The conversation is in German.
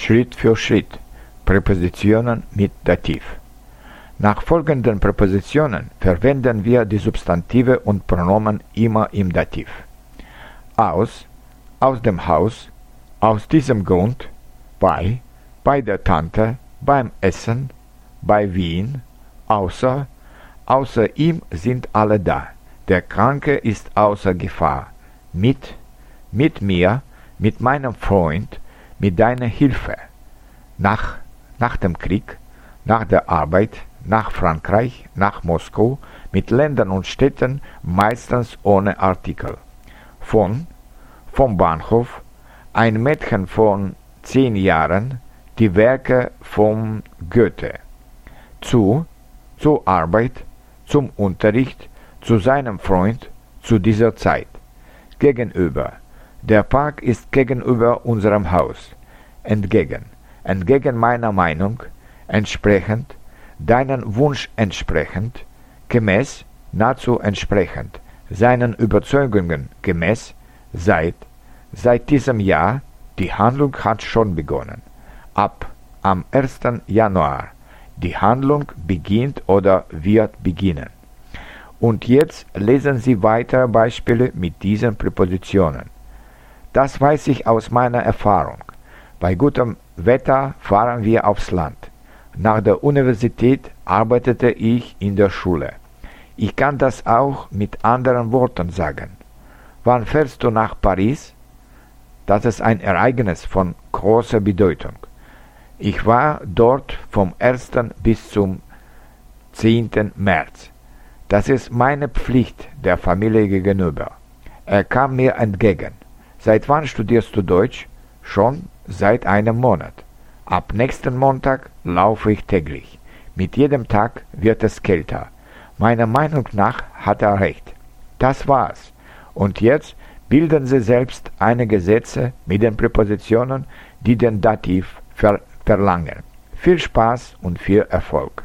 Schritt für Schritt. Präpositionen mit Dativ. Nach folgenden Präpositionen verwenden wir die Substantive und Pronomen immer im Dativ. Aus, aus dem Haus, aus diesem Grund, bei, bei der Tante, beim Essen, bei Wien, außer, außer ihm sind alle da. Der Kranke ist außer Gefahr. Mit, mit mir, mit meinem Freund, mit deiner Hilfe. Nach, nach dem Krieg, nach der Arbeit, nach Frankreich, nach Moskau, mit Ländern und Städten, meistens ohne Artikel. Von, vom Bahnhof, ein Mädchen von zehn Jahren, die Werke von Goethe. Zu, zur Arbeit, zum Unterricht, zu seinem Freund, zu dieser Zeit. Gegenüber. Der Park ist gegenüber unserem Haus. Entgegen. Entgegen meiner Meinung, entsprechend, deinen Wunsch entsprechend, gemäß, nahezu entsprechend, seinen Überzeugungen gemäß, seit, seit diesem Jahr, die Handlung hat schon begonnen. Ab am 1. Januar. Die Handlung beginnt oder wird beginnen. Und jetzt lesen Sie weitere Beispiele mit diesen Präpositionen. Das weiß ich aus meiner Erfahrung. Bei gutem Wetter fahren wir aufs Land. Nach der Universität arbeitete ich in der Schule. Ich kann das auch mit anderen Worten sagen. Wann fährst du nach Paris? Das ist ein Ereignis von großer Bedeutung. Ich war dort vom 1. bis zum 10. März. Das ist meine Pflicht der Familie gegenüber. Er kam mir entgegen. Seit wann studierst du Deutsch? Schon seit einem Monat. Ab nächsten Montag laufe ich täglich. Mit jedem Tag wird es kälter. Meiner Meinung nach hat er recht. Das war's. Und jetzt bilden Sie selbst einige Sätze mit den Präpositionen, die den Dativ ver verlangen. Viel Spaß und viel Erfolg.